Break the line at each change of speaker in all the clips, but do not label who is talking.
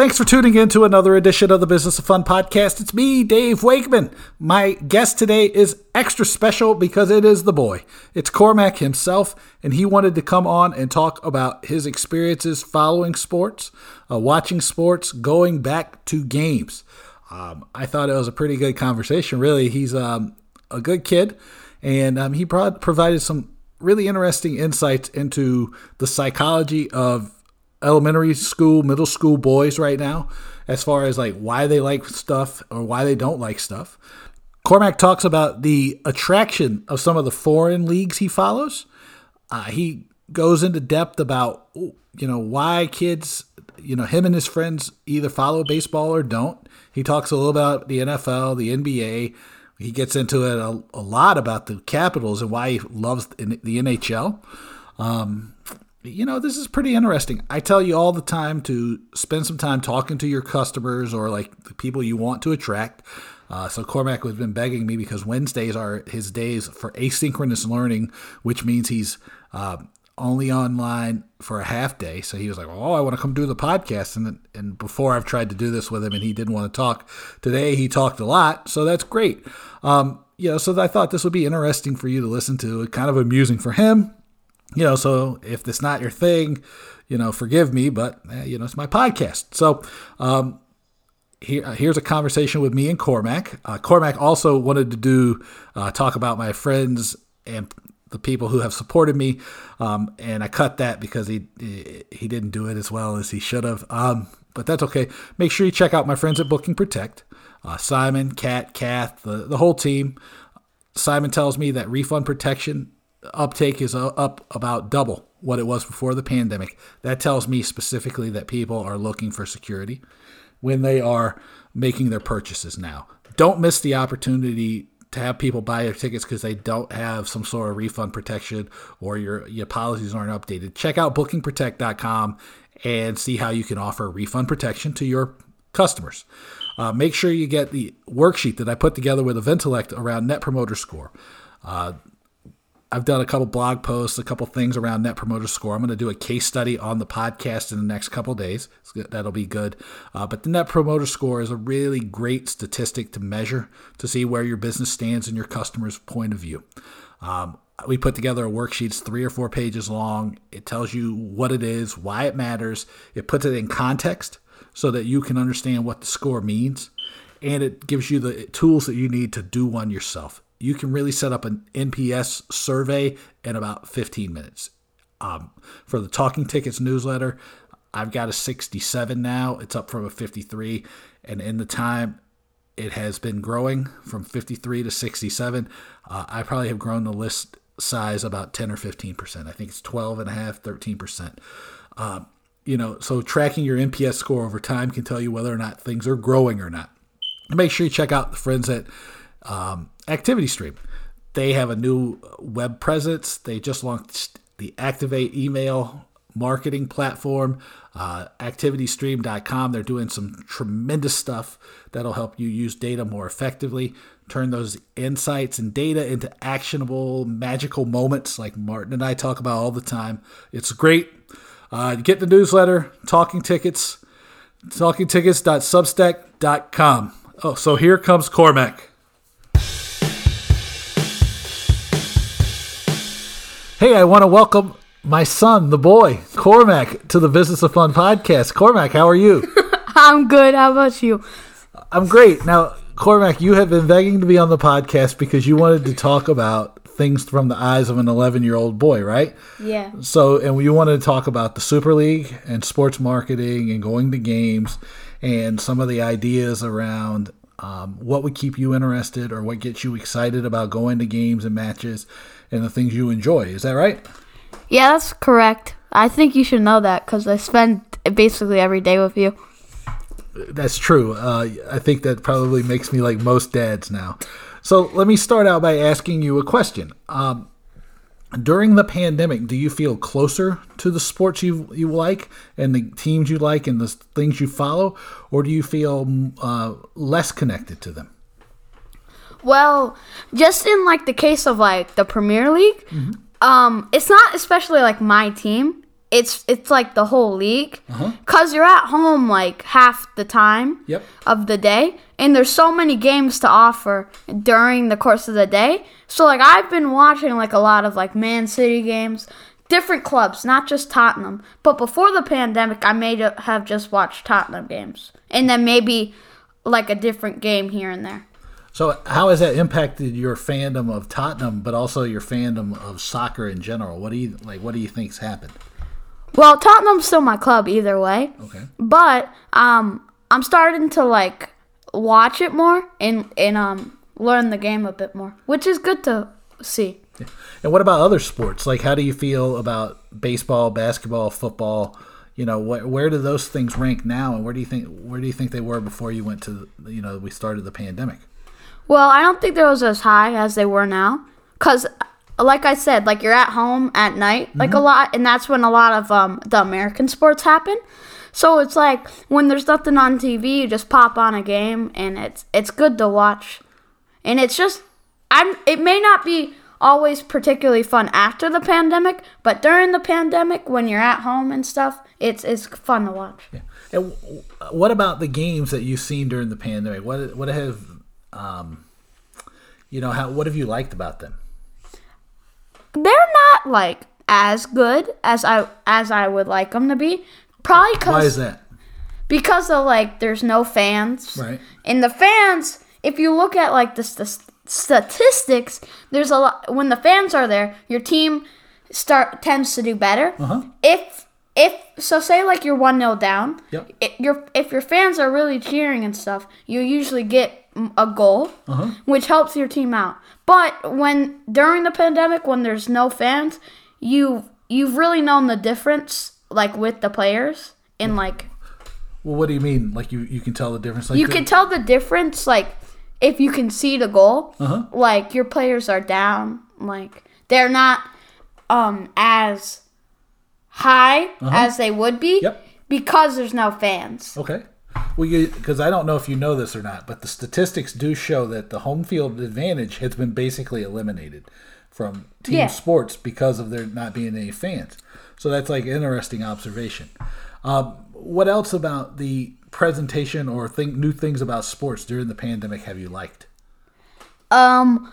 Thanks for tuning in to another edition of the Business of Fun podcast. It's me, Dave Wakeman. My guest today is extra special because it is the boy. It's Cormac himself, and he wanted to come on and talk about his experiences following sports, uh, watching sports, going back to games. Um, I thought it was a pretty good conversation. Really, he's um, a good kid, and um, he pro- provided some really interesting insights into the psychology of elementary school, middle school boys right now, as far as like why they like stuff or why they don't like stuff. Cormac talks about the attraction of some of the foreign leagues he follows. Uh, he goes into depth about you know why kids, you know, him and his friends either follow baseball or don't. He talks a little about the NFL, the NBA. He gets into it a, a lot about the Capitals and why he loves the NHL. Um, you know, this is pretty interesting. I tell you all the time to spend some time talking to your customers or like the people you want to attract. Uh, so Cormac has been begging me because Wednesdays are his days for asynchronous learning, which means he's uh, only online for a half day. So he was like, "Oh, I want to come do the podcast." And and before I've tried to do this with him, and he didn't want to talk. Today he talked a lot, so that's great. Um, you know, so I thought this would be interesting for you to listen to. Kind of amusing for him, you know, so if it's not your thing, you know, forgive me, but eh, you know, it's my podcast. So, um, here, here's a conversation with me and Cormac. Uh, Cormac also wanted to do uh, talk about my friends and the people who have supported me, um, and I cut that because he he didn't do it as well as he should have. Um, but that's okay. Make sure you check out my friends at Booking Protect, uh, Simon, Kat, Kath, the the whole team. Simon tells me that refund protection uptake is up about double what it was before the pandemic. That tells me specifically that people are looking for security when they are making their purchases now. Don't miss the opportunity to have people buy their tickets because they don't have some sort of refund protection or your, your policies aren't updated. Check out bookingprotect.com and see how you can offer refund protection to your customers. Uh, make sure you get the worksheet that I put together with Eventellect around Net Promoter Score. Uh, I've done a couple blog posts, a couple things around Net Promoter Score. I'm going to do a case study on the podcast in the next couple days. That'll be good. Uh, but the Net Promoter Score is a really great statistic to measure to see where your business stands in your customer's point of view. Um, we put together a worksheet, it's three or four pages long. It tells you what it is, why it matters. It puts it in context so that you can understand what the score means. And it gives you the tools that you need to do one yourself you can really set up an NPS survey in about 15 minutes. Um, for the Talking Tickets newsletter, I've got a 67 now. It's up from a 53. And in the time it has been growing from 53 to 67, uh, I probably have grown the list size about 10 or 15%. I think it's 12 and a half, 13%. Uh, you know, so tracking your NPS score over time can tell you whether or not things are growing or not. Make sure you check out the friends at um, Activity Stream. They have a new web presence. They just launched the Activate email marketing platform, uh, activitystream.com. They're doing some tremendous stuff that'll help you use data more effectively, turn those insights and data into actionable, magical moments like Martin and I talk about all the time. It's great. Uh, get the newsletter, Talking Tickets, talkingtickets.substack.com. Oh, so here comes Cormac. Hey, I want to welcome my son, the boy, Cormac, to the Business of Fun podcast. Cormac, how are you?
I'm good. How about you?
I'm great. Now, Cormac, you have been begging to be on the podcast because you wanted to talk about things from the eyes of an 11 year old boy, right?
Yeah.
So, and you wanted to talk about the Super League and sports marketing and going to games and some of the ideas around um, what would keep you interested or what gets you excited about going to games and matches and the things you enjoy. Is that right?
Yeah, that's correct. I think you should know that because I spend basically every day with you.
That's true. Uh, I think that probably makes me like most dads now. So let me start out by asking you a question. Um, during the pandemic, do you feel closer to the sports you you like and the teams you like and the things you follow, or do you feel uh, less connected to them?
Well, just in like the case of like the Premier League, mm-hmm. um, it's not especially like my team. it's it's like the whole league
Uh-huh.
because you're at home like half the time
Yep.
of the day and there's so many games to offer during the course of the day so like i've been watching like a lot of like man city games different clubs not just tottenham but before the pandemic i may have just watched tottenham games and then maybe like a different game here and there
So how has that impacted your fandom of Tottenham, but also your fandom of soccer in general? What do you like? What do you think's happened?
well tottenham's still my club either way
Okay.
but um i'm starting to like watch it more and and um learn the game a bit more which is good to see
And what about other sports? Like, how do you feel about baseball, basketball, football? You know, wh- where do those things rank now, and where do you think where do you think they were before you went to you know we started the pandemic?
Well i don't think they're as high as they were now. Because like i said like you're at home at night like a lot and that's when a lot of um the american sports happen. So it's like when there's nothing on tv you just pop on a game and it's it's good to watch. And it's just i'm it may not be always particularly fun after the pandemic but during the pandemic when you're at home and stuff it's it's fun to watch.
Yeah. And what about the games that you've seen during the pandemic? What what have um, you know how what have you liked about them?
they're not like as good as i as i would like them to be probably because
Why is that?
because of like there's no fans
Right.
and the fans if you look at like the st- statistics there's a lot when the fans are there your team start tends to do better
Uh-huh.
if if so say like you're 1-0 down
Yep.
it, your if your fans are really cheering and stuff you usually get a goal
Uh-huh.
which helps your team out but when during the pandemic when there's no fans you you've really known the difference like with the players and like
Well, what do you mean? Like you you can tell the difference? Like
you
the-
can tell the difference like if you can see the goal
Uh-huh.
like your players are down like they're not um as high as they would be
Uh-huh. Yep.
because there's no fans
Okay. Well, you because I don't know if you know this or not, but the statistics do show that the home field advantage has been basically eliminated from team
Yeah.
sports because of there not being any fans. So that's like an interesting observation. Um, what else about the presentation or think new things about sports during the pandemic have you liked?
um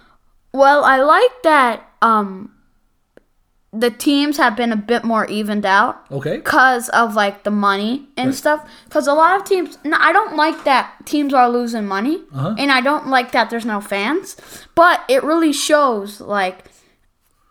well i like that um the teams have been a bit more evened out
Okay.
because of like the money and
Right.
stuff. Because a lot of teams, no, I don't like that teams are losing money,
Uh-huh.
and I don't like that there's no fans. But it really shows like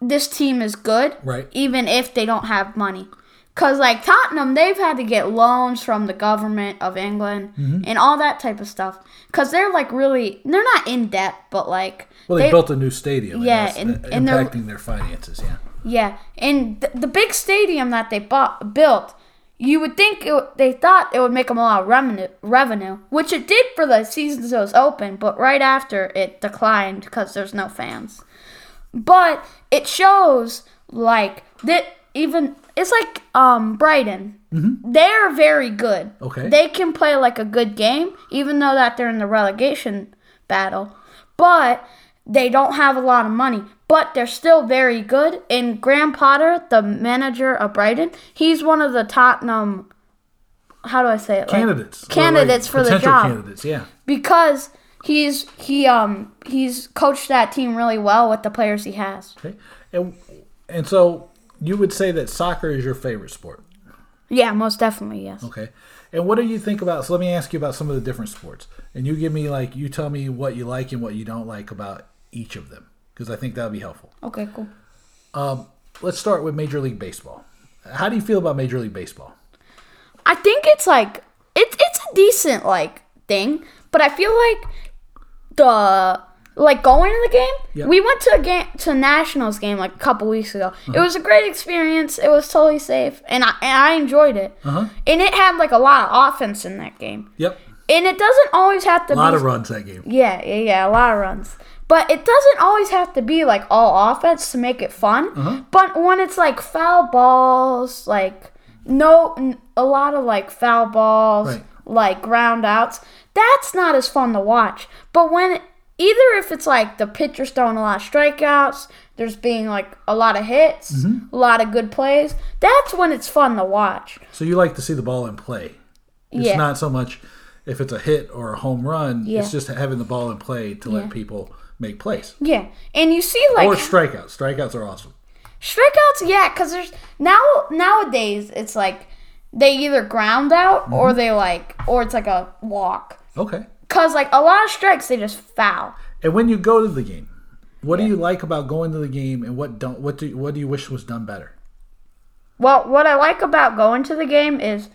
this team is good,
Right.
Even if they don't have money. Cause like Tottenham, they've had to get loans from the government of England
Mm-hmm.
and all that type of stuff. Cause they're like really, they're not in debt, but like
Well, they, built a new stadium.
Yeah, and-
uh,
and they're-
impacting their finances. Yeah.
Yeah, and th- the big stadium that they bought built, you would think it, they thought it would make them a lot of revenue, revenue, which it did for the seasons it was open, but right after it declined because there's no fans. But it shows like that even it's like um Brighton. They're very good.
Okay.
They can play like a good game, even though that they're in the relegation battle. But they don't have a lot of money. But they're still very good. And Graham Potter, the manager of Brighton, he's one of the Tottenham. How do I say it? Like,
Candidates. Like,
candidates for the job
Candidates. Yeah.
because he's he um he's coached that team really well with the players he has.
Okay. And and so you would say that soccer is your favorite sport.
Yeah, most definitely yes.
Okay. And what do you think about? So let me ask you about some of the different sports, and you give me like you tell me what you like and what you don't like about each of them, because I think that would be helpful.
Okay, cool.
Let's start with Major League Baseball. How do you feel about Major League Baseball?
I think it's like it's it's a decent like thing, but I feel like the like going to the game.
Yep.
We went to a game to a Nationals game like a couple weeks ago. It was a great experience. It was totally safe, and I and I enjoyed it.
Uh-huh.
And it had like a lot of offense in that game,
Yep.
and it doesn't always have to
A lot
be
of runs that game.
Yeah, yeah, yeah, a lot of runs. But it doesn't always have to be like all offense to make it fun.
Uh-huh.
But when it's like foul balls, like no, n- a lot of like foul balls,
Right.
like ground outs, that's not as fun to watch. But when either if it's like the pitcher's throwing a lot of strikeouts, there's being like a lot of hits,
Mm-hmm.
a lot of good plays. That's when it's fun to watch.
So you like to see the ball in play. It's
Yeah.
not so much if it's a hit or a home run.
Yeah.
It's just having the ball in play to
Yeah.
let people make plays.
Yeah, and you see like
or strikeouts. Strikeouts are awesome.
strikeouts. Yeah, because there's now nowadays it's like they either ground out or
Mm-hmm.
they like or it's like a walk.
Okay.
Cause like a lot of strikes they just foul.
And when you go to the game, what do you like about going to the game, and what don't? What do what do you wish was done better?
Well, what I like about going to the game is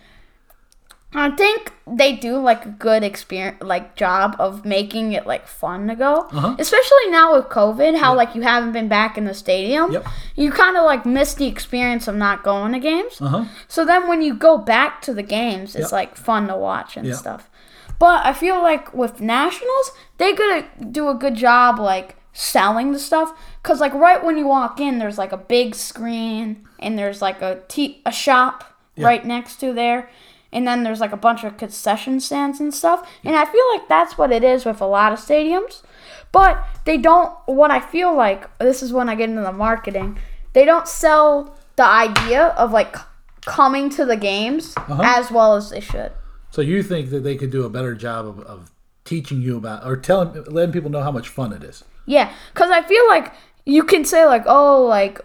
I think they do like a good experience like job of making it like fun to go.
Uh-huh.
Especially now with COVID, how like you haven't been back in the stadium.
Yep.
You kind of like miss the experience of not going to games.
Uh huh.
So then when you go back to the games, it's
Yep.
like fun to watch and
Yep.
stuff. But I feel like with Nationals, they gonna do a good job like selling the stuff cuz like right when you walk in there's like a big screen and there's like a tea a shop right next to there and then there's like a bunch of concession stands and stuff. And I feel like that's what it is with a lot of stadiums. But they don't what I feel like this is when I get into the marketing. They don't sell the idea of like coming to the games uh-huh. as well as they should.
So you think that they could do a better job of, of teaching you about or telling letting people know how much fun it is?
Yeah, cuz I feel like you can say like, "Oh, like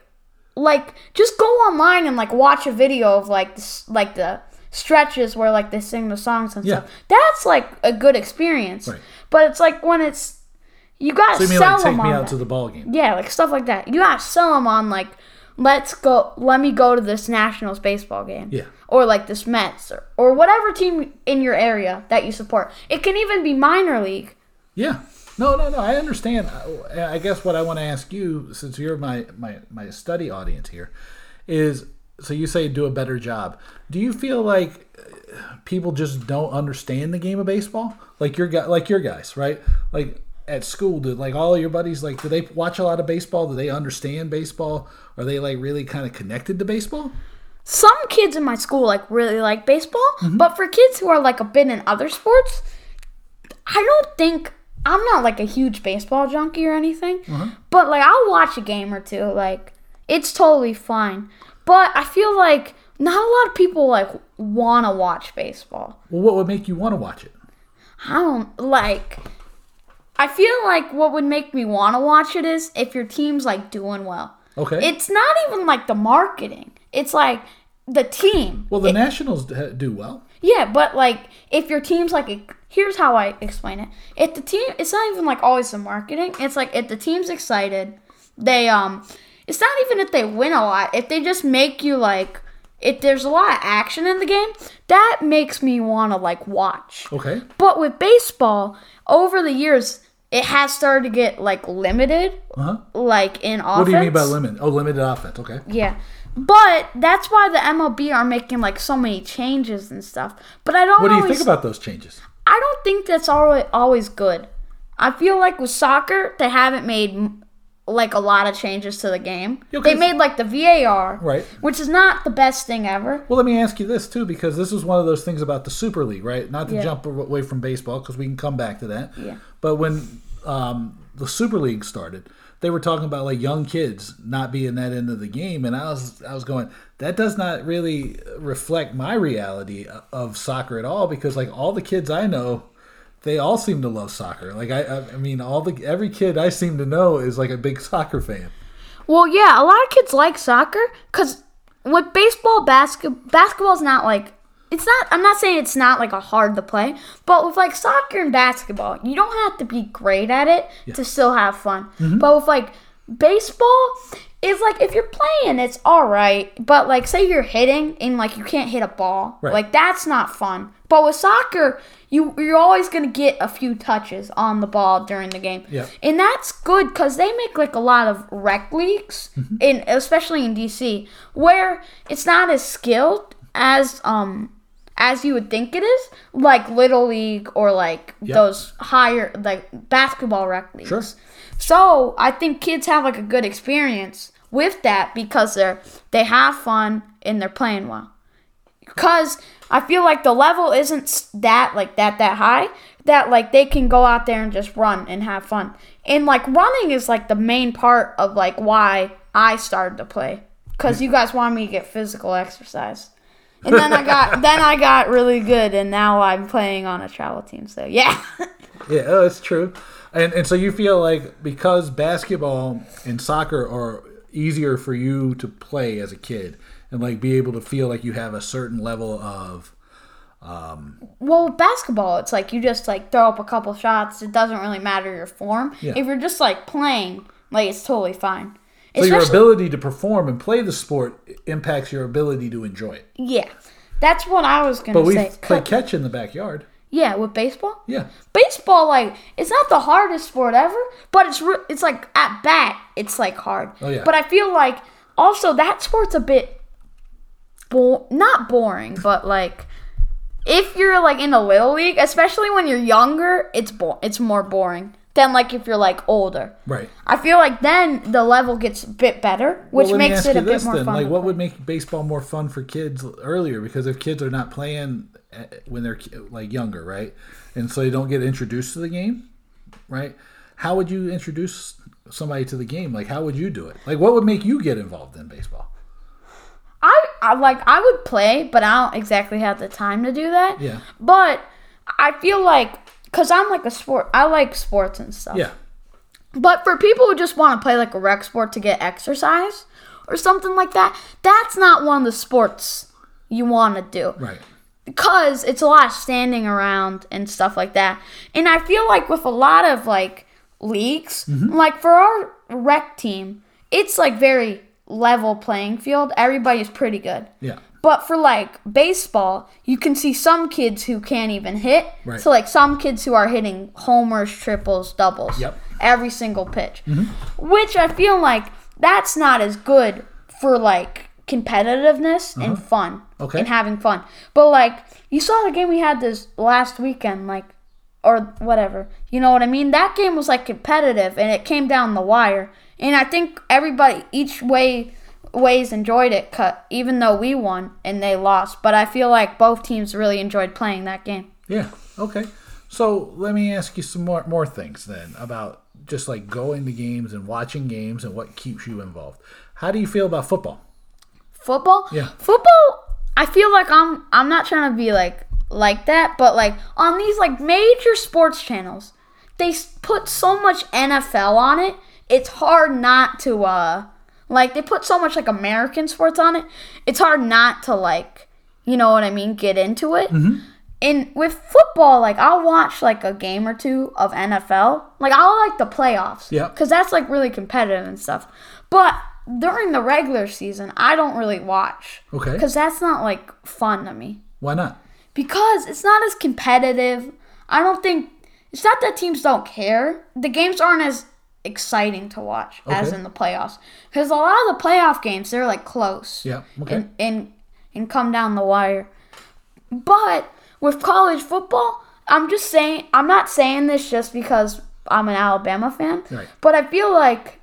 like just go online and like watch a video of like this, like the stretches where like they sing the songs and
Yeah.
stuff." That's like a good experience.
Right.
But it's like when it's you got
So
to
you mean
sell
like take
them
me
on
out
that.
to the ball game?
Yeah, like stuff like that. You gotta sell them on like, let's go. Let me go to this Nationals baseball game.
Yeah.
Or like this Mets or, or whatever team in your area that you support. It can even be minor league.
Yeah. No, no, no. I understand. I, I guess what I want to ask you, since you're my, my, my study audience here, is so you say do a better job. Do you feel like uh, people just don't understand the game of baseball? Like your guy, like your guys, right? Like at school, do like all of your buddies like do they watch a lot of baseball? Do they understand baseball? Are they like really kind of connected to baseball?
Some kids in my school like really like baseball,
Mm-hmm.
but for kids who are like a bit in other sports, I don't think I'm not like a huge baseball junkie or anything.
Uh-huh.
But like I'll watch a game or two. Like it's totally fine. But I feel like not a lot of people like want to watch baseball.
Well, what would make you want to watch it?
I don't like. I feel like what would make me want to watch it is if your team's like doing well.
Okay.
It's not even like the marketing. It's like the team.
well, the Nationals do well.
Yeah, but like if your team's like here's how I explain it. If the team it's not even like always the marketing. It's like if the team's excited, they um it's not even if they win a lot. If they just make you like if there's a lot of action in the game, that makes me want to like watch.
Okay.
But with baseball, over the years, it has started to get like limited,
Uh huh.
like in offense.
What do you mean by limited? Oh, limited offense. Okay.
Yeah. But that's why the MLB are making like so many changes and stuff. But I don't
What do you
always,
think about those changes?
I don't think that's always always good. I feel like with soccer, they haven't made like a lot of changes to the game.
Yeah,
they made like the VAR,
Right.
which is not the best thing ever.
Well, let me ask you this too, because this is one of those things about the Super League, right? Not to
Yeah.
jump away from baseball, because we can come back to that.
Yeah.
But when um, the Super League started, they were talking about like young kids not being that into the game, and I was I was going, that does not really reflect my reality of soccer at all, because like all the kids I know. They all seem to love soccer. Like I, I mean, all the every kid I seem to know is like a big soccer fan.
Well, yeah, a lot of kids like soccer because with baseball, basketball, basketball's not like it's not. I'm not saying it's not like a hard to play, but with like soccer and basketball, you don't have to be great at it to still have fun.
Mm-hmm.
But with like baseball, it's like if you're playing, it's all right. But like, say you're hitting and like you can't hit a ball,
Right.
like that's not fun. But with soccer, you you're always gonna get a few touches on the ball during the game.
Yeah.
And that's good because they make like a lot of rec leagues, in especially in DC, where it's not as skilled as um as you would think it is, like little league or like those higher like basketball rec leagues.
Sure.
So I think kids have like a good experience with that because they're they have fun and they're playing well. Because I feel like the level isn't that like that that high that like they can go out there and just run and have fun. And like running is like the main part of like why I started to play because you guys wanted me to get physical exercise. And then I got then I got really good and now I'm playing on a travel team. So yeah.
Yeah, oh, that's true. And and so you feel like because basketball and soccer are easier for you to play as a kid and like be able to feel like you have a certain level of um,
Well, with basketball, it's like you just like throw up a couple shots. It doesn't really matter your form.
Yeah.
If you're just like playing, like it's totally fine.
so your ability to perform and play the sport impacts your ability to enjoy it.
yeah, that's what I was gonna say.
But we
say.
play catch in the backyard.
yeah, with baseball.
Yeah.
Baseball, like it's not the hardest sport ever, but it's re- it's like at bat, it's like hard.
Oh, yeah.
But I feel like also that sport's a bit, bo- not boring, but like if you're like in a little league, especially when you're younger, it's bo- it's more boring than like if you're like older.
Right.
I feel like then the level gets a bit better, which
Well,
makes it a bit more
then.
fun.
Like, what
play.
would make baseball more fun for kids earlier? Because if kids are not playing uh, when they're like younger, right, and so they don't get introduced to the game, right? How would you introduce somebody to the game? Like, how would you do it? Like, what would make you get involved in baseball?
I, like I would play, but I don't exactly have the time to do that.
Yeah.
But I feel like cuz I'm like a sport I like sports and stuff.
Yeah,
But for people who just want to play like a rec sport to get exercise or something like that, that's not one of the sports you want to do
right.
because it's a lot of standing around and stuff like that. And I feel like with a lot of like leagues, mm-hmm. like for our rec team, it's like very level playing field. Everybody's pretty good.
Yeah,
But for like baseball, you can see some kids who can't even hit.
Right.
So like some kids who are hitting homers, triples, doubles.
Yep.
Every single pitch. Mm-hmm. Which I feel like that's not as good for like competitiveness and uh-huh. fun.
Okay.
And having fun. But like you saw the game we had this last weekend, like or whatever. You know what I mean? That game was like competitive and it came down the wire. And I think everybody each way ways enjoyed it cut even though we won and they lost. But I feel like both teams really enjoyed playing that game.
yeah. Okay. So let me ask you some more more things then about just like going to games and watching games and what keeps you involved. How do you feel about football?
Football?
Yeah.
Football I feel like I'm I'm not trying to be like like that, but like on these like major sports channels, they put so much NFL on it. It's hard not to uh like they put so much like American sports on it. It's hard not to like you know what I mean, get into it. And with football, like I'll watch like a game or two of NFL. Like I'll like the playoffs.
Yeah.
Cause that's like really competitive and stuff. But during the regular season, I don't really watch.
Okay.
Because that's not like fun to me.
Why not?
Because it's not as competitive. I don't think it's not that teams don't care. The games aren't as exciting to watch as in the playoffs. Because a lot of the playoff games they're like close.
Yeah. Okay.
And and and come down the wire. But with college football, I'm just saying I'm not saying this just because I'm an Alabama fan.
Right.
But I feel like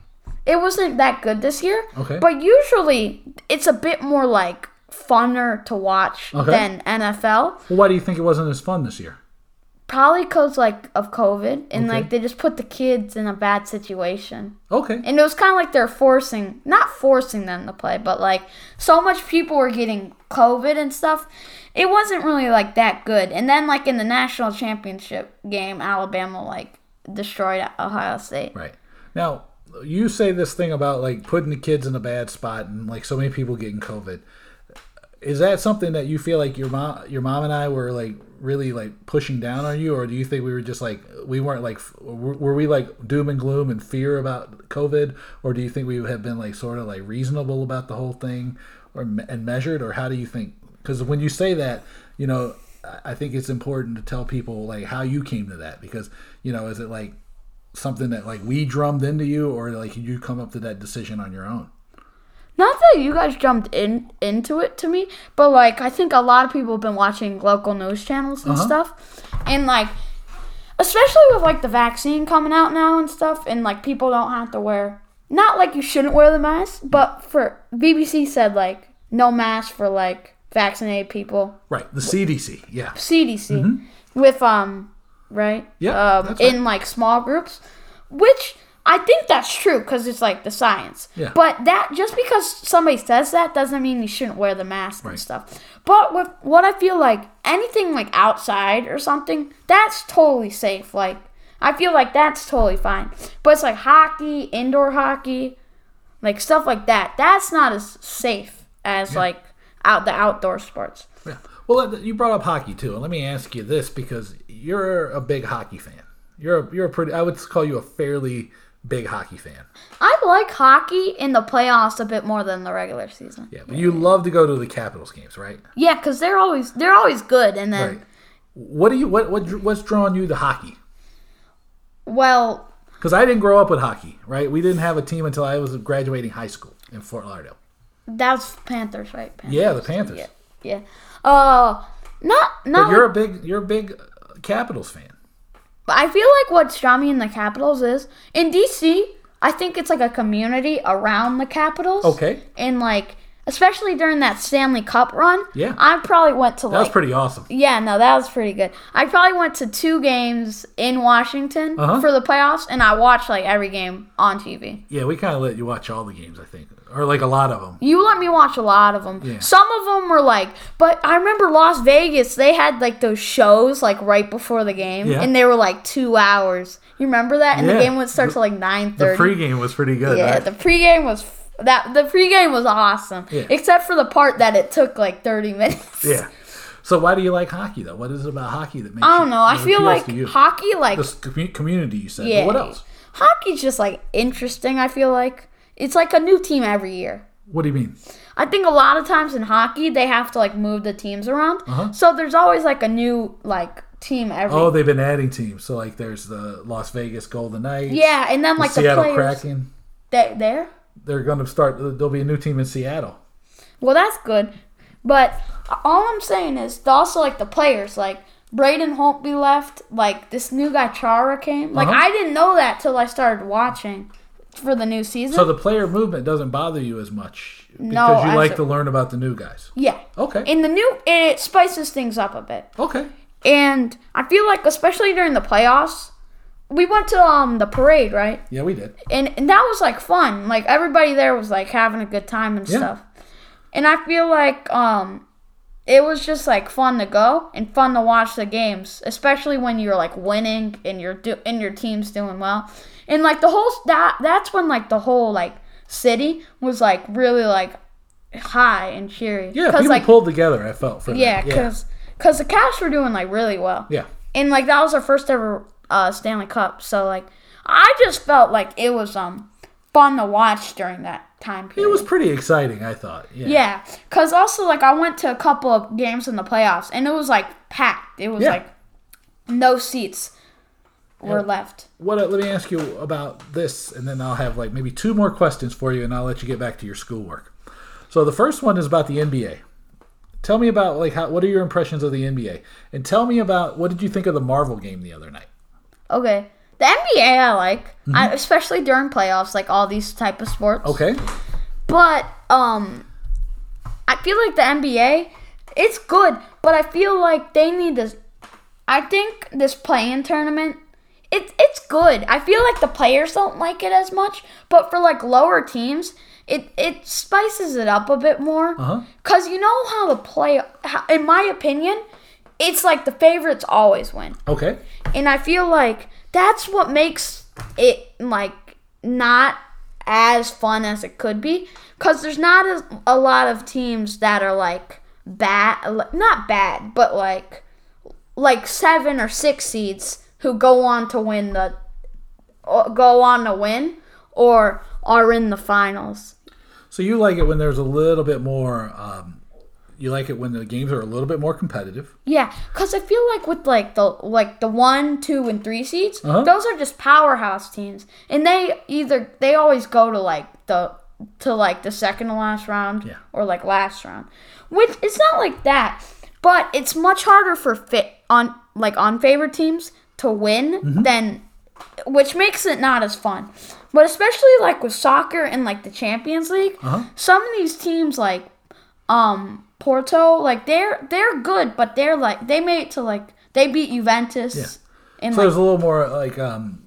it wasn't that good this year.
Okay.
But usually it's a bit more like funner to watch
Okay.
than NFL.
Well, why do you think it wasn't as fun this year?
Probably because like of COVID and
Okay.
like they just put the kids in a bad situation.
Okay.
And it was kind of like they're forcing, not forcing them to play, but like so much people were getting COVID and stuff. It wasn't really like that good. And then like in the national championship game, Alabama like destroyed Ohio State.
Right. Now, you say this thing about like putting the kids in a bad spot and like so many people getting COVID. Is that something that you feel like your mom, your mom and I were like really like pushing down on you, or do you think we were just like we weren't like were we like doom and gloom and fear about COVID, or do you think we have been like sort of like reasonable about the whole thing, or and measured, or how do you think? Because when you say that, you know, I think it's important to tell people like how you came to that, because you know, is it like something that like we drummed into you or like you come up to that decision on your own
Not that you guys jumped in into it to me, but like I think a lot of people have been watching local news channels and
Uh-huh.
stuff, and like especially with like the vaccine coming out now and stuff, and like people don't have to wear not like you shouldn't wear the mask, but for BBC said like no mask for like vaccinated people.
Right. The CDC. Yeah.
CDC with um right
Yeah,
um,
right.
in like small groups, which I think that's true because it's like the science.
Yeah.
But that just because somebody says that doesn't mean you shouldn't wear the mask
Right.
and stuff. But with what I feel like anything like outside or something, that's totally safe. Like I feel like that's totally fine. But it's like hockey, indoor hockey, like stuff like that. That's not as safe as like out the outdoor sports.
Yeah. Well, you brought up hockey too, and let me ask you this because you're a big hockey fan. You're a, you're a pretty. I would call you a fairly big hockey fan.
I like hockey in the playoffs a bit more than the regular season.
Yeah, but you love to go to the Capitals games, right?
Yeah, because they're always they're always good, and then
Right. What do you what what what's drawing you to hockey?
well,
Because I didn't grow up with hockey, right? We didn't have a team until I was graduating high school in Fort Lauderdale.
that's Panthers, right? Panthers.
Yeah, the Panthers.
Yeah, yeah. Uh, not not.
But you're a big you're a big uh, Capitals fan.
But I feel like what's drawn me in the Capitals is in DC. I think it's like a community around the Capitals.
Okay.
And like, especially during that Stanley Cup run.
Yeah.
I probably went to
That was pretty awesome.
Yeah, no, that was pretty good. I probably went to two games in Washington
Uh-huh.
for the playoffs, and I watched like every game on TV.
Yeah, we kind of let you watch all the games, I think, or like a lot of them.
You let me watch a lot of them.
Yeah.
Some of them were like, but I remember Las Vegas. They had like those shows like right before the game,
Yeah.
and they were like two hours. You remember that? And
Yeah.
the game would start to like nine thirty.
The pregame was pretty good.
yeah,
right?
the pregame was f- that. The pregame was awesome, except for the part that it took like thirty minutes.
yeah. So why do you like hockey though? What is it about hockey that makes
I don't
you-
know. I feel like
you?
hockey, like
this community you said.
yeah.
But what else?
Hockey's just like interesting. I feel like it's like a new team every year.
What do you mean?
I think a lot of times in hockey they have to like move the teams around.
Uh-huh.
So there's always like a new like team every
Oh, they've been adding teams. So like, there's the Las Vegas Golden Knights.
Yeah, and then
the
like the,
Seattle
players
Kraken.
they, there.
They're going to start. There'll be a new team in Seattle.
Well, that's good. But all I'm saying is also like the players like Braden Holtby left. Like this new guy Chara came. Like
Uh-huh.
I didn't know that till I started watching for the new season.
So the player movement doesn't bother you as much because
No,
you like to learn about the new guys.
yeah.
Okay.
In the new, it spices things up a bit.
Okay.
And I feel like, especially during the playoffs, we went to um the parade, right?
Yeah, we did.
And, and that was like fun. Like everybody there was like having a good time and
Yeah.
stuff. And I feel like um it was just like fun to go and fun to watch the games, especially when you're like winning and you're do- and your team's doing well. And like the whole that that's when like the whole like city was like really like high and cheery.
Yeah, people
like
pulled together. I felt for
yeah, because because the Caps were doing like really well.
yeah.
and like that was our first ever uh, Stanley Cup. So like I just felt like it was um fun to watch during that time period.
It was pretty exciting. I thought. Yeah.
yeah, because also like I went to a couple of games in the playoffs and it was like packed. It was
Yeah.
like no seats were
Yeah.
left.
What? Let me ask you about this, and then I'll have like maybe two more questions for you, and I'll let you get back to your schoolwork. So the first one is about the NBA. Tell me about like how. What are your impressions of the NBA? And tell me about what did you think of the Marvel game the other night?
Okay, the NBA I like, I, especially during playoffs, like all these type of sports.
Okay.
But um I feel like the NBA it's good, but I feel like they need this I think this play-in tournament it, it's good. I feel like the players don't like it as much, but for like lower teams, it it spices it up a bit more.
Uh huh.
Cuz you know how the play how, in my opinion, it's like the favorites always win.
Okay.
And I feel like that's what makes it like not as fun as it could be cuz there's not as, a lot of teams that are like bad not bad, but like like 7 or 6 seeds who go on to win the go on to win or are in the finals.
So you like it when there's a little bit more. Um, you like it when the games are a little bit more competitive.
Yeah, cuz I feel like with like the like the 1, 2 and 3 seeds,
Uh-huh.
those are just powerhouse teams. And they either they always go to like the to like the second to last round
Yeah.
or like last round. Which it's not like that, but it's much harder for fit on like on favorite teams to win
Mm-hmm.
than which makes it not as fun. But especially like with soccer and like the Champions League,
Uh-huh.
some of these teams like um Porto, like they're they're good, but they're like they made it to like they beat Juventus.
Yeah.
And
So
like
there's a little more like um,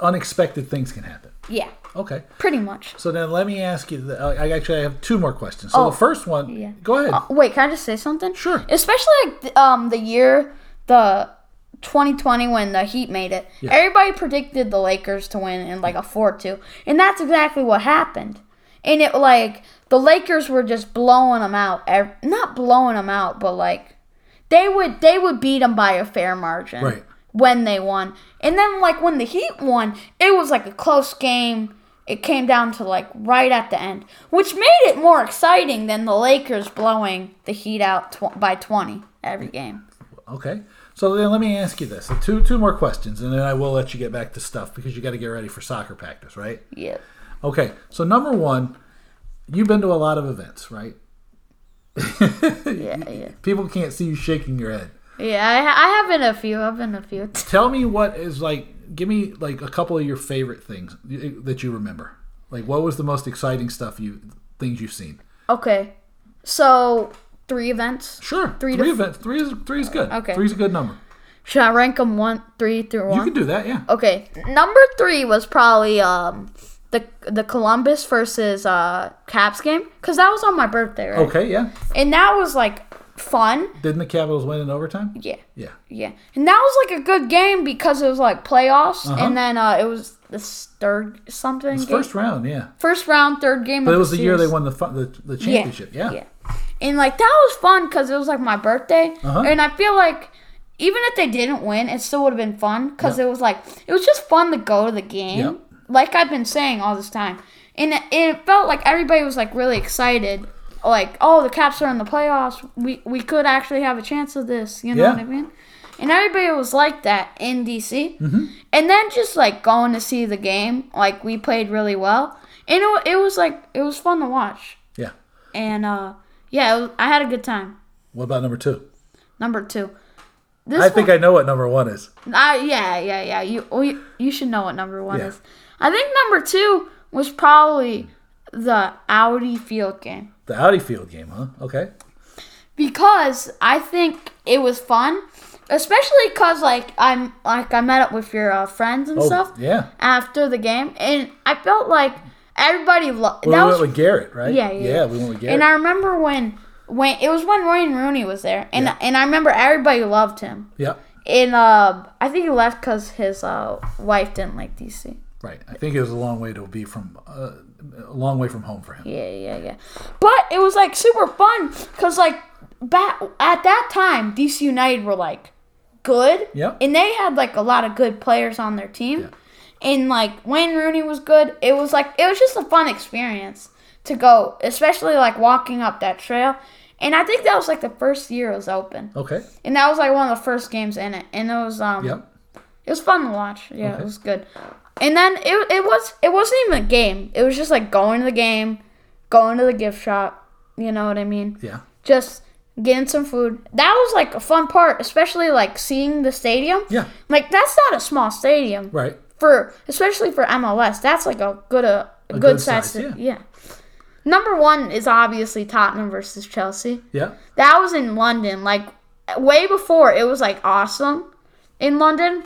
unexpected things can happen.
yeah,
Okay.
pretty much.
So then let me ask you. The, I actually I have two more questions. So
Oh,
the first one,
yeah.
go ahead.
Uh, wait, can I just say something?
Sure.
Especially like um the year the 2020 when the Heat made it. Everybody predicted the Lakers to win in like a 4-2, and that's exactly what happened. And it like the Lakers were just blowing them out. Not blowing them out, but like they would they would beat them by a fair margin.
Right.
When they won. And then like when the Heat won, it was like a close game. It came down to like right at the end, which made it more exciting than the Lakers blowing the Heat out tw- by 20 every game.
Okay. So then let me ask you this: so two two more questions, and then I will let you get back to stuff because you got to get ready for soccer practice, right?
Yeah.
Okay. So number one, you've been to a lot of events, right?
Yeah, yeah.
People can't see you shaking your head.
Yeah, I, I have been a few. I've been a few.
Tell me what is like. Give me like a couple of your favorite things that you remember. Like, what was the most exciting stuff you things you've seen?
Okay. So, three events.
Sure,
Three
three
to-
events. Three is three is good.
Okay.
Three is a good number.
Should I rank them one, three through one?
You can do that, yeah.
Okay, number three was probably um the the Columbus versus uh Caps game because that was on my birthday, right?
Okay, yeah.
And that was like fun.
Didn't the Capitals win in overtime?
Yeah,
Yeah.
yeah. And that was like a good game because it was like playoffs,
Uh-huh.
and then uh it was the third something
first round, yeah.
First round, third game.
But it was the year they won the the, the
Yeah,
championship. Yeah.
yeah. And like that was fun because it was like my birthday,
Uh-huh.
and I feel like even if they didn't win, it still would have been fun because
Yep.
it was like it was just fun to go to the game.
Yep.
Like I've been saying all this time, and it, it felt like everybody was like really excited. Like, oh, the Caps are in the playoffs. We we could actually have a chance of this. You know
Yeah.
what I mean? And everybody was like that in DC.
Mm-hmm.
And then just like going to see the game, like we played really well, and it, it was like it was fun to watch
Yeah.
and uh yeah was, i had a good time
What about number two?
number two this
I think I know what number one is.
I, yeah yeah yeah you oh, you, you should know what number one
Yeah.
is i think number two was probably the audi field game
The Audi Field game, huh? Okay.
because i think it was fun especially because like i'm like i met up with your uh, friends and
Oh,
stuff
yeah.
after the game and i felt like everybody loved
We
that
went
was
with Garrett, right?
Yeah, yeah.
Yeah, we went with Garrett.
And I remember when when it was when Wayne Rooney was there, and
Yeah.
and I remember everybody loved him.
yeah.
And uh, I think he left because his uh, wife didn't like DC.
Right. I think it was a long way to be from uh, a long way from home for him.
Yeah, yeah, yeah. But it was like super fun because like back at that time, DC United were like good.
Yep.
And they had like a lot of good players on their team. And like when Rooney was good. It was like it was just a fun experience to go, especially like walking up that trail. And I think that was like the first year it was open.
Okay.
And that was like one of the first games in it. And it was um
Yep.
it was fun to watch. Yeah,
Okay.
it was good. And then it it was it wasn't even a game. It was just like going to the game, going to the gift shop. You know what I mean?
Yeah.
Just getting some food. That was like a fun part, especially like seeing the stadium.
Yeah.
Like that's not a small stadium
Right.
For especially for MLS. That's like a good a, a,
A
good, size.
size,
sta- yeah. Number one is obviously Tottenham versus Chelsea.
Yeah.
That was in London, like way before it was like awesome in London.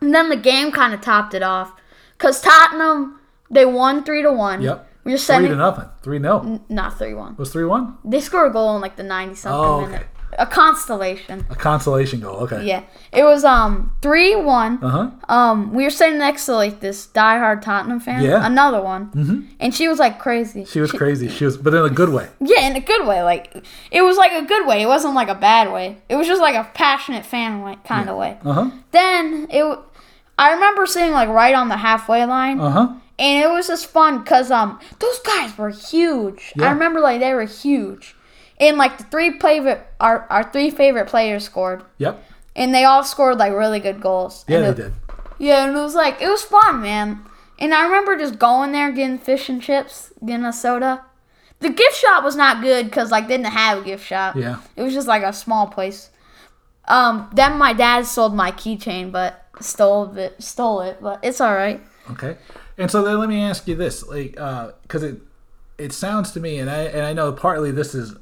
And then the game kind of topped it off because Tottenham they won three to one.
Yep.
We're were
Three to nothing. Three no.
not three one.
Was three one?
They scored a goal in like the ninety something
Oh, okay.
minute. A constellation.
A consolation goal. Okay.
Yeah, it was um three one.
Uh huh.
Um, we were sitting next to like this diehard Tottenham fan.
Yeah.
Another one. Mm-hmm. And she was like crazy.
She was crazy. She was, but in a good way.
Yeah, in a good way. Like it was like a good way. It wasn't like a bad way. It was just like a passionate fan way kind of way.
Uh huh.
Then it, I remember sitting like right on the halfway line,
Uh huh.
and it was just fun because um those guys were huge.
Yeah.
I remember like they were huge, and like the three favorite our our three favorite players scored,
Yep.
and they all scored like really good goals.
Yeah,
And
they
it-
did.
Yeah, and it was like it was fun, man. And I remember just going there, getting fish and chips, getting a soda. The gift shop was not good because like they didn't have a gift shop.
Yeah.
It was just like a small place. Um, then my dad sold my keychain, but stole it. Stole it, but it's all right.
Okay. And so then let me ask you this, like, because it it sounds to me, and I and I know partly this is uh,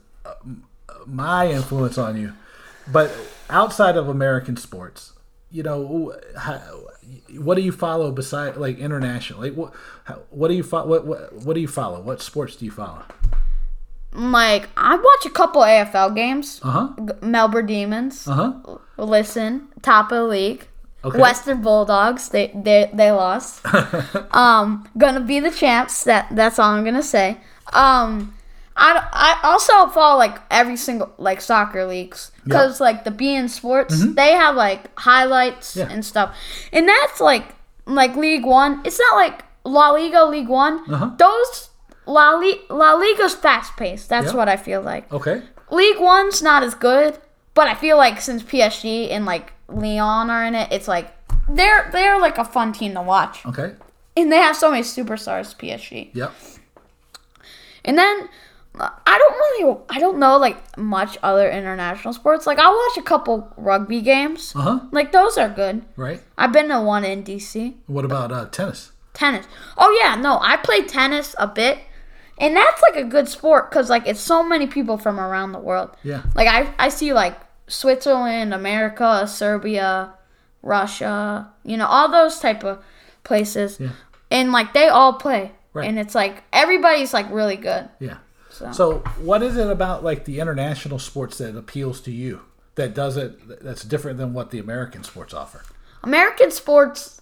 my influence on you. But outside of American sports, you know, how, what do you follow beside like international? Like what how, what do you follow? What, what what do you follow? What sports do you follow?
Like I watch a couple AFL games.
Uh huh.
Melbourne Demons.
Uh huh.
Listen, top of the league.
Okay.
Western Bulldogs. They they they lost. um, gonna be the champs. That that's all I'm gonna say. Um, I, I also follow like every single like soccer leagues because like the beIN Sports they have like highlights
Yeah.
and stuff, and that's like like League One. It's not like La Liga League One.
Uh-huh.
Those La, Li- La Liga's fast paced. That's
Yeah.
what I feel like.
Okay.
League One's not as good, but I feel like since PSG and like Lyon are in it, it's like they're they're like a fun team to watch,
Okay.
and they have so many superstars. PSG,
Yep.
and then I don't really I don't know like much other international sports. Like I'll watch a couple rugby games.
Uh huh.
Like those are good.
Right.
I've been to one in DC.
What about uh, tennis?
Tennis. Oh yeah, no, I play tennis a bit, and that's like a good sport because like it's so many people from around the world.
Yeah.
Like I I see like Switzerland, America, Serbia, Russia, you know, all those type of places.
Yeah.
And like they all play.
Right.
And it's like everybody's like really good.
Yeah.
So,
So, what is it about like the international sports that appeals to you that does it that's different than what the American sports offer?
American sports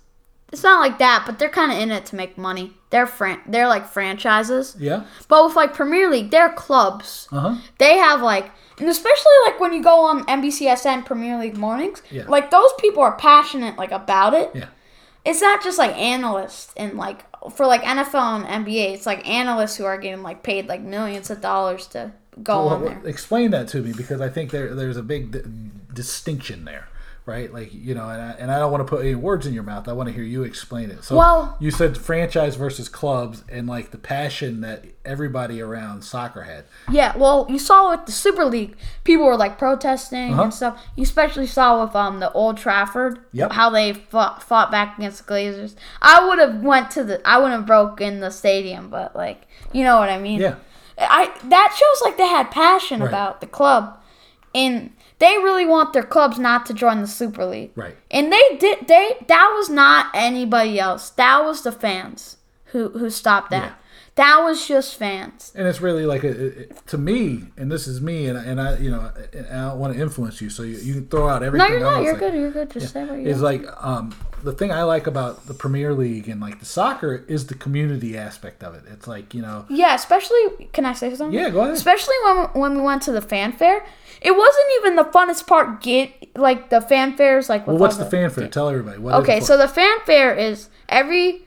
it's not like that, but they're kind of in it to make money. They're fran- they're like franchises.
Yeah.
But with like Premier League, they're clubs.
Uh huh.
They have like, and especially like when you go on NBCSN Premier League mornings,
Yeah.
like those people are passionate like about it.
Yeah.
It's not just like analysts and like for like NFL and NBA, it's like analysts who are getting like paid like millions of dollars to go
Well,
on there.
explain that to me because I think there there's a big d- distinction there, right? Like you know, and I, and I don't want to put any words in your mouth. I want to hear you explain it. So
Well-
you said franchise versus clubs and like the passion that everybody around soccer had.
Yeah, well, you saw with the Super League, people were like protesting
Uh-huh.
and stuff. You especially saw with um the Old Trafford,
Yep.
how they fought, fought back against the Glazers. I would have went to the, I wouldn't have broke in the stadium, but like, you know what I mean?
Yeah.
I that shows like they had passion
Right.
about the club, and they really want their clubs not to join the Super League.
Right.
And they did. They that was not anybody else. That was the fans who who stopped that.
Yeah.
That was just fans.
And it's really like a, it, to me, and this is me, and, and I, you know, and I don't want to influence you, so you, you can throw out everything.
No,
you're
not. You're
say.
good. You're good. Just say what you
It's like um, the thing I like about the Premier League and like the soccer is the community aspect of it. It's like you know,
Yeah, especially. Can I say something?
Yeah, go ahead.
Especially when when we went to the fanfare, it wasn't even the funnest part. Get like the fanfares, like.
well, what's the fanfare? Tell everybody. What
Okay, so the fanfare is every,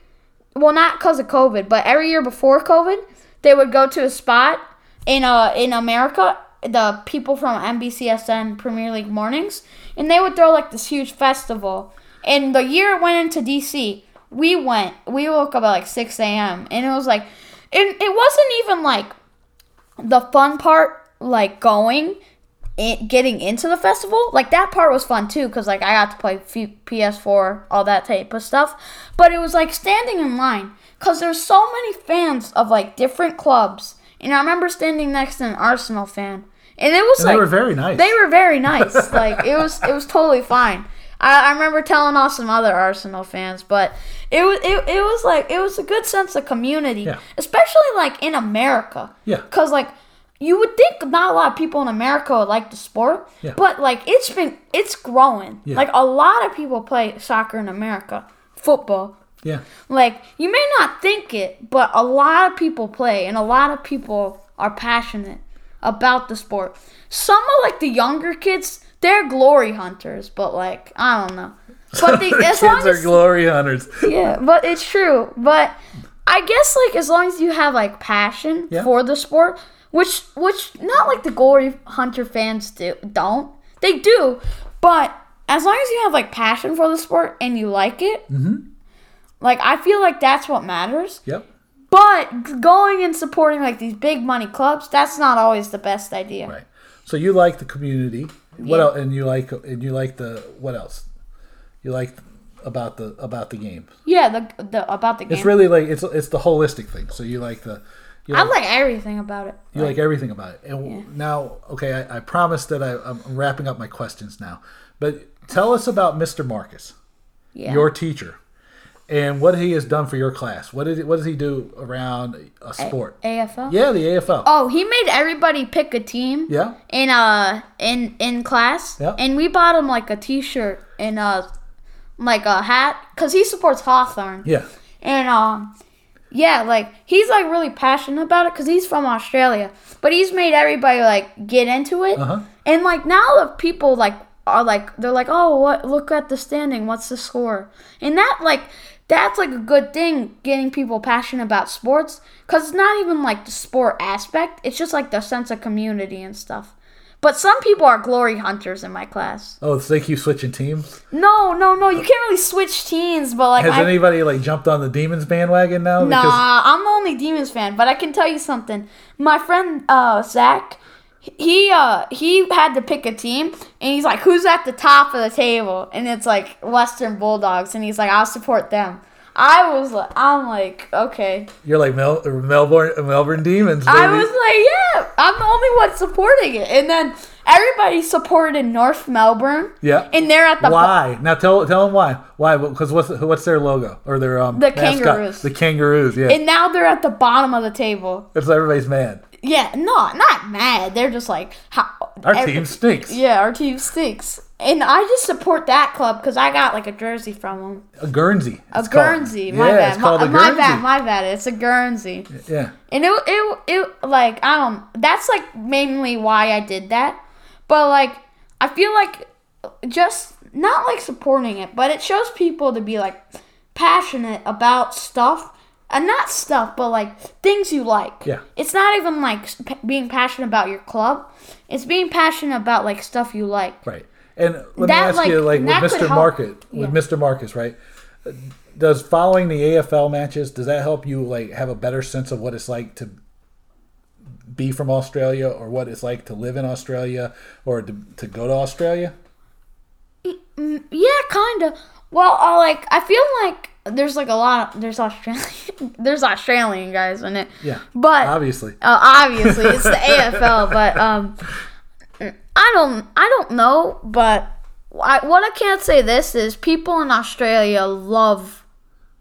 well, not because of COVID, but every year before COVID, they would go to a spot in uh in America. The people from NBCSN Premier League mornings, and they would throw like this huge festival. And the year it went into DC, we went. We woke up at like six a.m. and it was like, it it wasn't even like the fun part, like going it, getting into the festival, like that part was fun too, because like I got to play F- PS4, all that type of stuff. But it was like standing in line, because there's so many fans of like different clubs, and I remember standing next to an Arsenal fan, and it was
And
like
they were very nice.
They were very nice. like it was, it was totally fine. I, I remember telling off some other Arsenal fans, but it was it, it was like it was a good sense of community,
Yeah.
especially like in America.
Yeah.
Because like you would think not a lot of people in America would like the sport,
Yeah.
but like it's been it's growing.
Yeah.
Like a lot of people play soccer in America, football.
yeah,
Like you may not think it, but a lot of people play, and a lot of people are passionate about the sport. Some of like the younger kids, they're glory hunters, but like I don't know. But the,
the
as
kids
long
are
as
glory hunters.
yeah, but it's true. But I guess like as long as you have like passion
Yeah.
for the sport, which which not like the glory hunter fans do don't. They do, but as long as you have like passion for the sport and you like it,
Mm-hmm.
like I feel like that's what matters.
Yep.
But going and supporting like these big money clubs, that's not always the best idea.
Right. So you like the community. What
Yeah.
else? And you like and you like the what else? You like about the about the game.
Yeah, the the about the game.
It's really like it's it's the holistic thing. So you like the You
I
like,
like everything about it.
you like everything about it. And now, okay, I, I promise that I, I'm wrapping up my questions now. But tell us about Mr. Marcus,
Yeah.
your teacher, and what he has done for your class. What did what does he do around a sport?
AFL.
yeah, the AFL.
Oh, he made everybody pick a team.
Yeah.
In uh in in class.
Yeah.
And we bought him like a T-shirt and uh like a hat because he supports Hawthorn.
Yeah.
And um, yeah, like he's like really passionate about it because he's from Australia. But he's made everybody like get into it.
Uh-huh.
And like now the people like are like they're like, oh, what? Look at the standing. What's the score? And that like that's like a good thing getting people passionate about sports because it's not even like the sport aspect. It's just like the sense of community and stuff. But some people are glory hunters in my class.
Oh, so they keep switching teams.
No, no, no. You can't really switch teams, but like
Has
I,
anybody like jumped on the Demons bandwagon now?
Nah, I'm the only Demons fan, but I can tell you something. My friend uh, Zach, he uh, he had to pick a team, and he's like, "Who's at the top of the table?" And it's like Western Bulldogs, and he's like, "I'll support them." I was like, I'm like, okay.
you're like Mel- Melbourne Melbourne Demons. Baby.
I was like, yeah, I'm the only one supporting it, and then everybody supported North Melbourne.
Yeah.
and they're at the
Why? Now tell tell them why. Why? Because what's what's their logo or their um
The
mascot?
kangaroos.
The kangaroos. Yeah.
and now they're at the bottom of the table.
Why everybody's mad.
Yeah, not not mad. They're just like, how,
Our
every-
team stinks.
Yeah, our team stinks. And I just support that club because I got like a jersey from them.
A Guernsey.
A
it's called.
Guernsey. My
yeah,
bad. My,
Guernsey.
bad. My bad. It's a Guernsey.
Yeah.
And it, it, it, like, I don't, that's like mainly why I did that. But like, I feel like just not like supporting it, but it shows people to be like passionate about stuff. And not stuff, but like things you like.
Yeah.
It's not even like p- being passionate about your club. It's being passionate about like stuff you like.
Right. And let me
That,
ask you,
like,
like with Mr. Market,
Yeah.
with Mr. Marcus, right? Does following the AFL matches does that help you like have a better sense of what it's like to be from Australia, or what it's like to live in Australia, or to, to go to Australia?
Yeah, kind of. Well, uh, like I feel like there's like a lot of there's Australian there's Australian guys in it.
Yeah.
But
Obviously.
Uh, obviously, it's the AFL, but um, I don't, I don't know. But I, what I can't say this is people in Australia love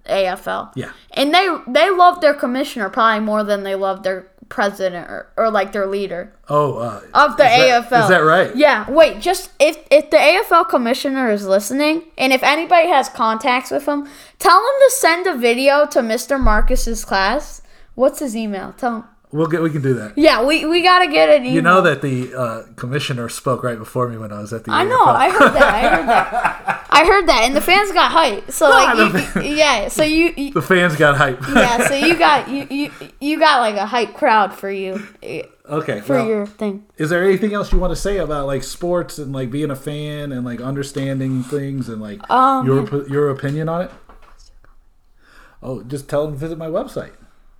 AFL.
Yeah.
and they they love their commissioner probably more than they love their president or, or like their leader
Oh, uh,
of the
is
AFL.
Is that right?
Yeah. Wait, just if if the AFL commissioner is listening, and if anybody has contacts with him, tell him to send a video to Mr. Marcus's class. What's his email? Tell him.
We'll get. We can do that.
Yeah, we, we gotta get it.
You know that the uh, commissioner spoke right before me when I was at the.
I know. I heard that. I heard that. I heard that, and the fans got hype. So like, you, yeah. So you, you
the fans got hype.
yeah. So you got you, you you got like a hype crowd for you eh,
okay.
for
well,
your thing.
is there anything else you want to say about like sports and like being a fan and like understanding things and like
Um,
your your opinion on it? Oh, just tell them to visit my website,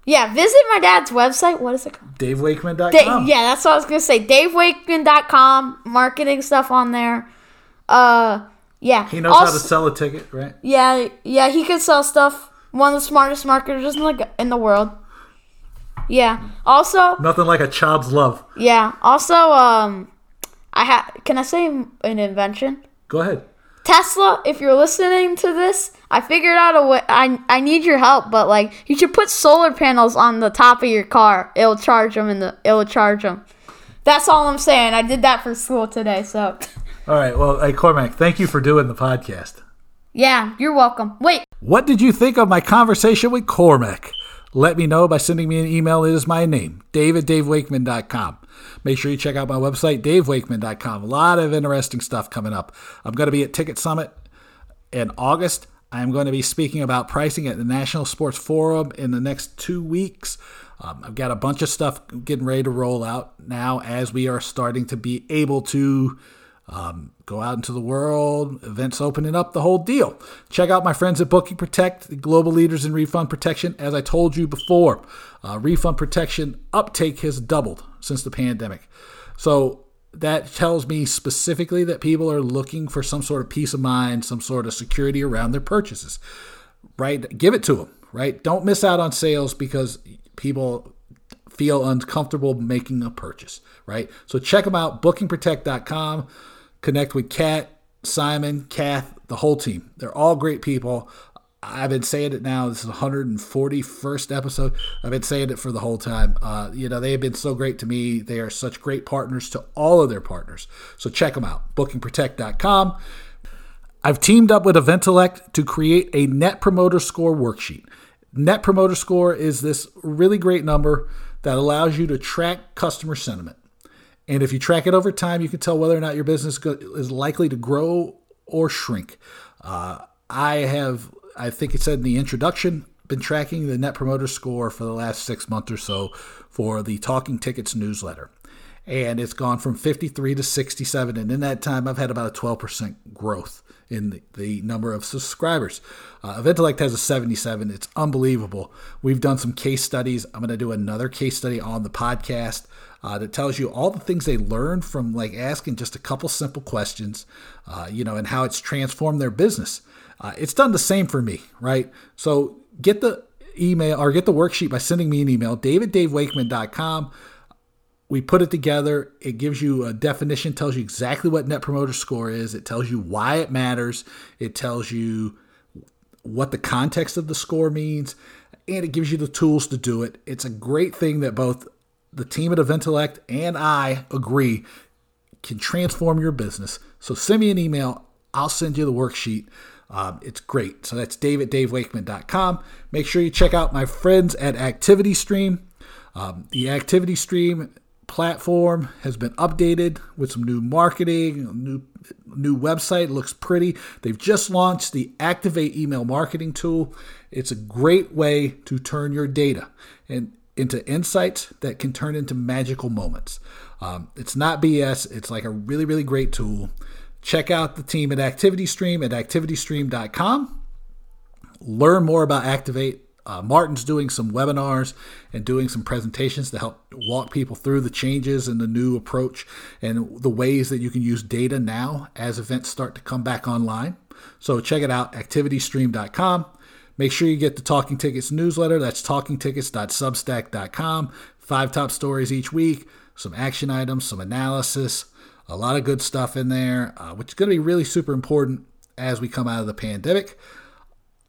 Yeah. Visit my dad's website. What is it called?
DaveWakeman.com.
Da- yeah, that's what I was gonna say. DaveWakeman.com, marketing stuff on there. Uh, yeah.
He knows how to sell a ticket, right?
Yeah, yeah, he can sell stuff. One of the smartest marketers in the in the world. Yeah. Also,
Nothing like a child's love.
yeah. Also, um, I ha Can I say an invention?
Go ahead.
Tesla, if you're listening to this, I figured out a way. I I need your help, but like you should put solar panels on the top of your car. It'll charge them, and the it'll charge them. That's all I'm saying. I did that for school today, so
All right. Well, hey Cormac, thank you for doing the podcast.
yeah, you're welcome. Wait,
What did you think of my conversation with Cormac? Let me know by sending me an email. It is my name, David david@davewakeman.com. Make sure you check out my website, davewakeman.com. A lot of interesting stuff coming up. I'm going to be at Ticket Summit in August. I'm going to be speaking about pricing at the National Sports Forum in the next two weeks. Um, I've got a bunch of stuff getting ready to roll out now as we are starting to be able to um, go out into the world, events opening up, the whole deal. Check out my friends at Booking Protect, the global leaders in refund protection. As I told you before, uh, refund protection uptake has doubled since the pandemic. So that tells me specifically that people are looking for some sort of peace of mind, some sort of security around their purchases. Right? Give it to them. Right? Don't miss out on sales because people feel uncomfortable making a purchase, right? So check them out, bookingprotect.com. Connect with Kat, Simon, Kath, the whole team. They're all great people. I've been saying it now. This is 141st episode. I've been saying it for the whole time. Uh, you know, they have been so great to me. They are such great partners to all of their partners. So check them out. BookingProtect.com. I've teamed up with Eventellect to create a Net Promoter Score worksheet. Net Promoter Score is this really great number that allows you to track customer sentiment. And if you track it over time, you can tell whether or not your business is likely to grow or shrink. Uh, I have I think it said in the introduction, been tracking the Net Promoter Score for the last six months or so for the Talking Tickets newsletter. And it's gone from 53 to 67. And in that time, I've had about a 12% growth in the, the number of subscribers. Uh, Eventellect has a 77. It's unbelievable. We've done some case studies. I'm going to do another case study on the podcast uh, that tells you all the things they learned from like asking just a couple simple questions, uh, you know, and how it's transformed their business. Uh, it's done the same for me, right? So get the email or get the worksheet by sending me an email, daviddavewakeman.com. We put it together. It gives you a definition, tells you exactly what Net Promoter Score is. It tells you why it matters. It tells you what the context of the score means, and it gives you the tools to do it. It's a great thing that both the team at Eventellect and I agree can transform your business. So send me an email. I'll send you the worksheet. Um, it's great. So that's daviddavewakeman.com. Make sure you check out my friends at Activity Stream. Um, the Activity Stream platform has been updated with some new marketing, new new website looks pretty. They've just launched the Activate email marketing tool. It's a great way to turn your data and into insights that can turn into magical moments. Um, it's not BS. It's like a really really great tool. Check out the team at ActivityStream at activitystream.com. Learn more about Activate. Uh, Martin's doing some webinars and doing some presentations to help walk people through the changes and the new approach and the ways that you can use data now as events start to come back online. So check it out, activitystream.com. Make sure you get the Talking Tickets newsletter. That's talkingtickets.substack.com. Five top stories each week, some action items, some analysis, a lot of good stuff in there, uh, which is going to be really super important as we come out of the pandemic.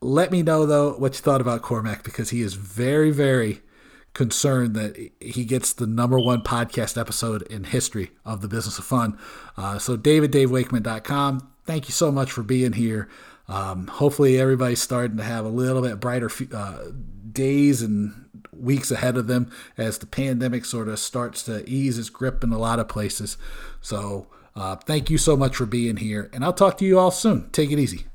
Let me know, though, what you thought about Cormac because he is very, very concerned that he gets the number one podcast episode in history of the business of fun. Uh, so, daviddavewakeman.com. Thank you so much for being here. Um, hopefully, everybody's starting to have a little bit brighter uh, days and weeks ahead of them as the pandemic sort of starts to ease its grip in a lot of places. So, uh, thank you so much for being here, and I'll talk to you all soon. Take it easy.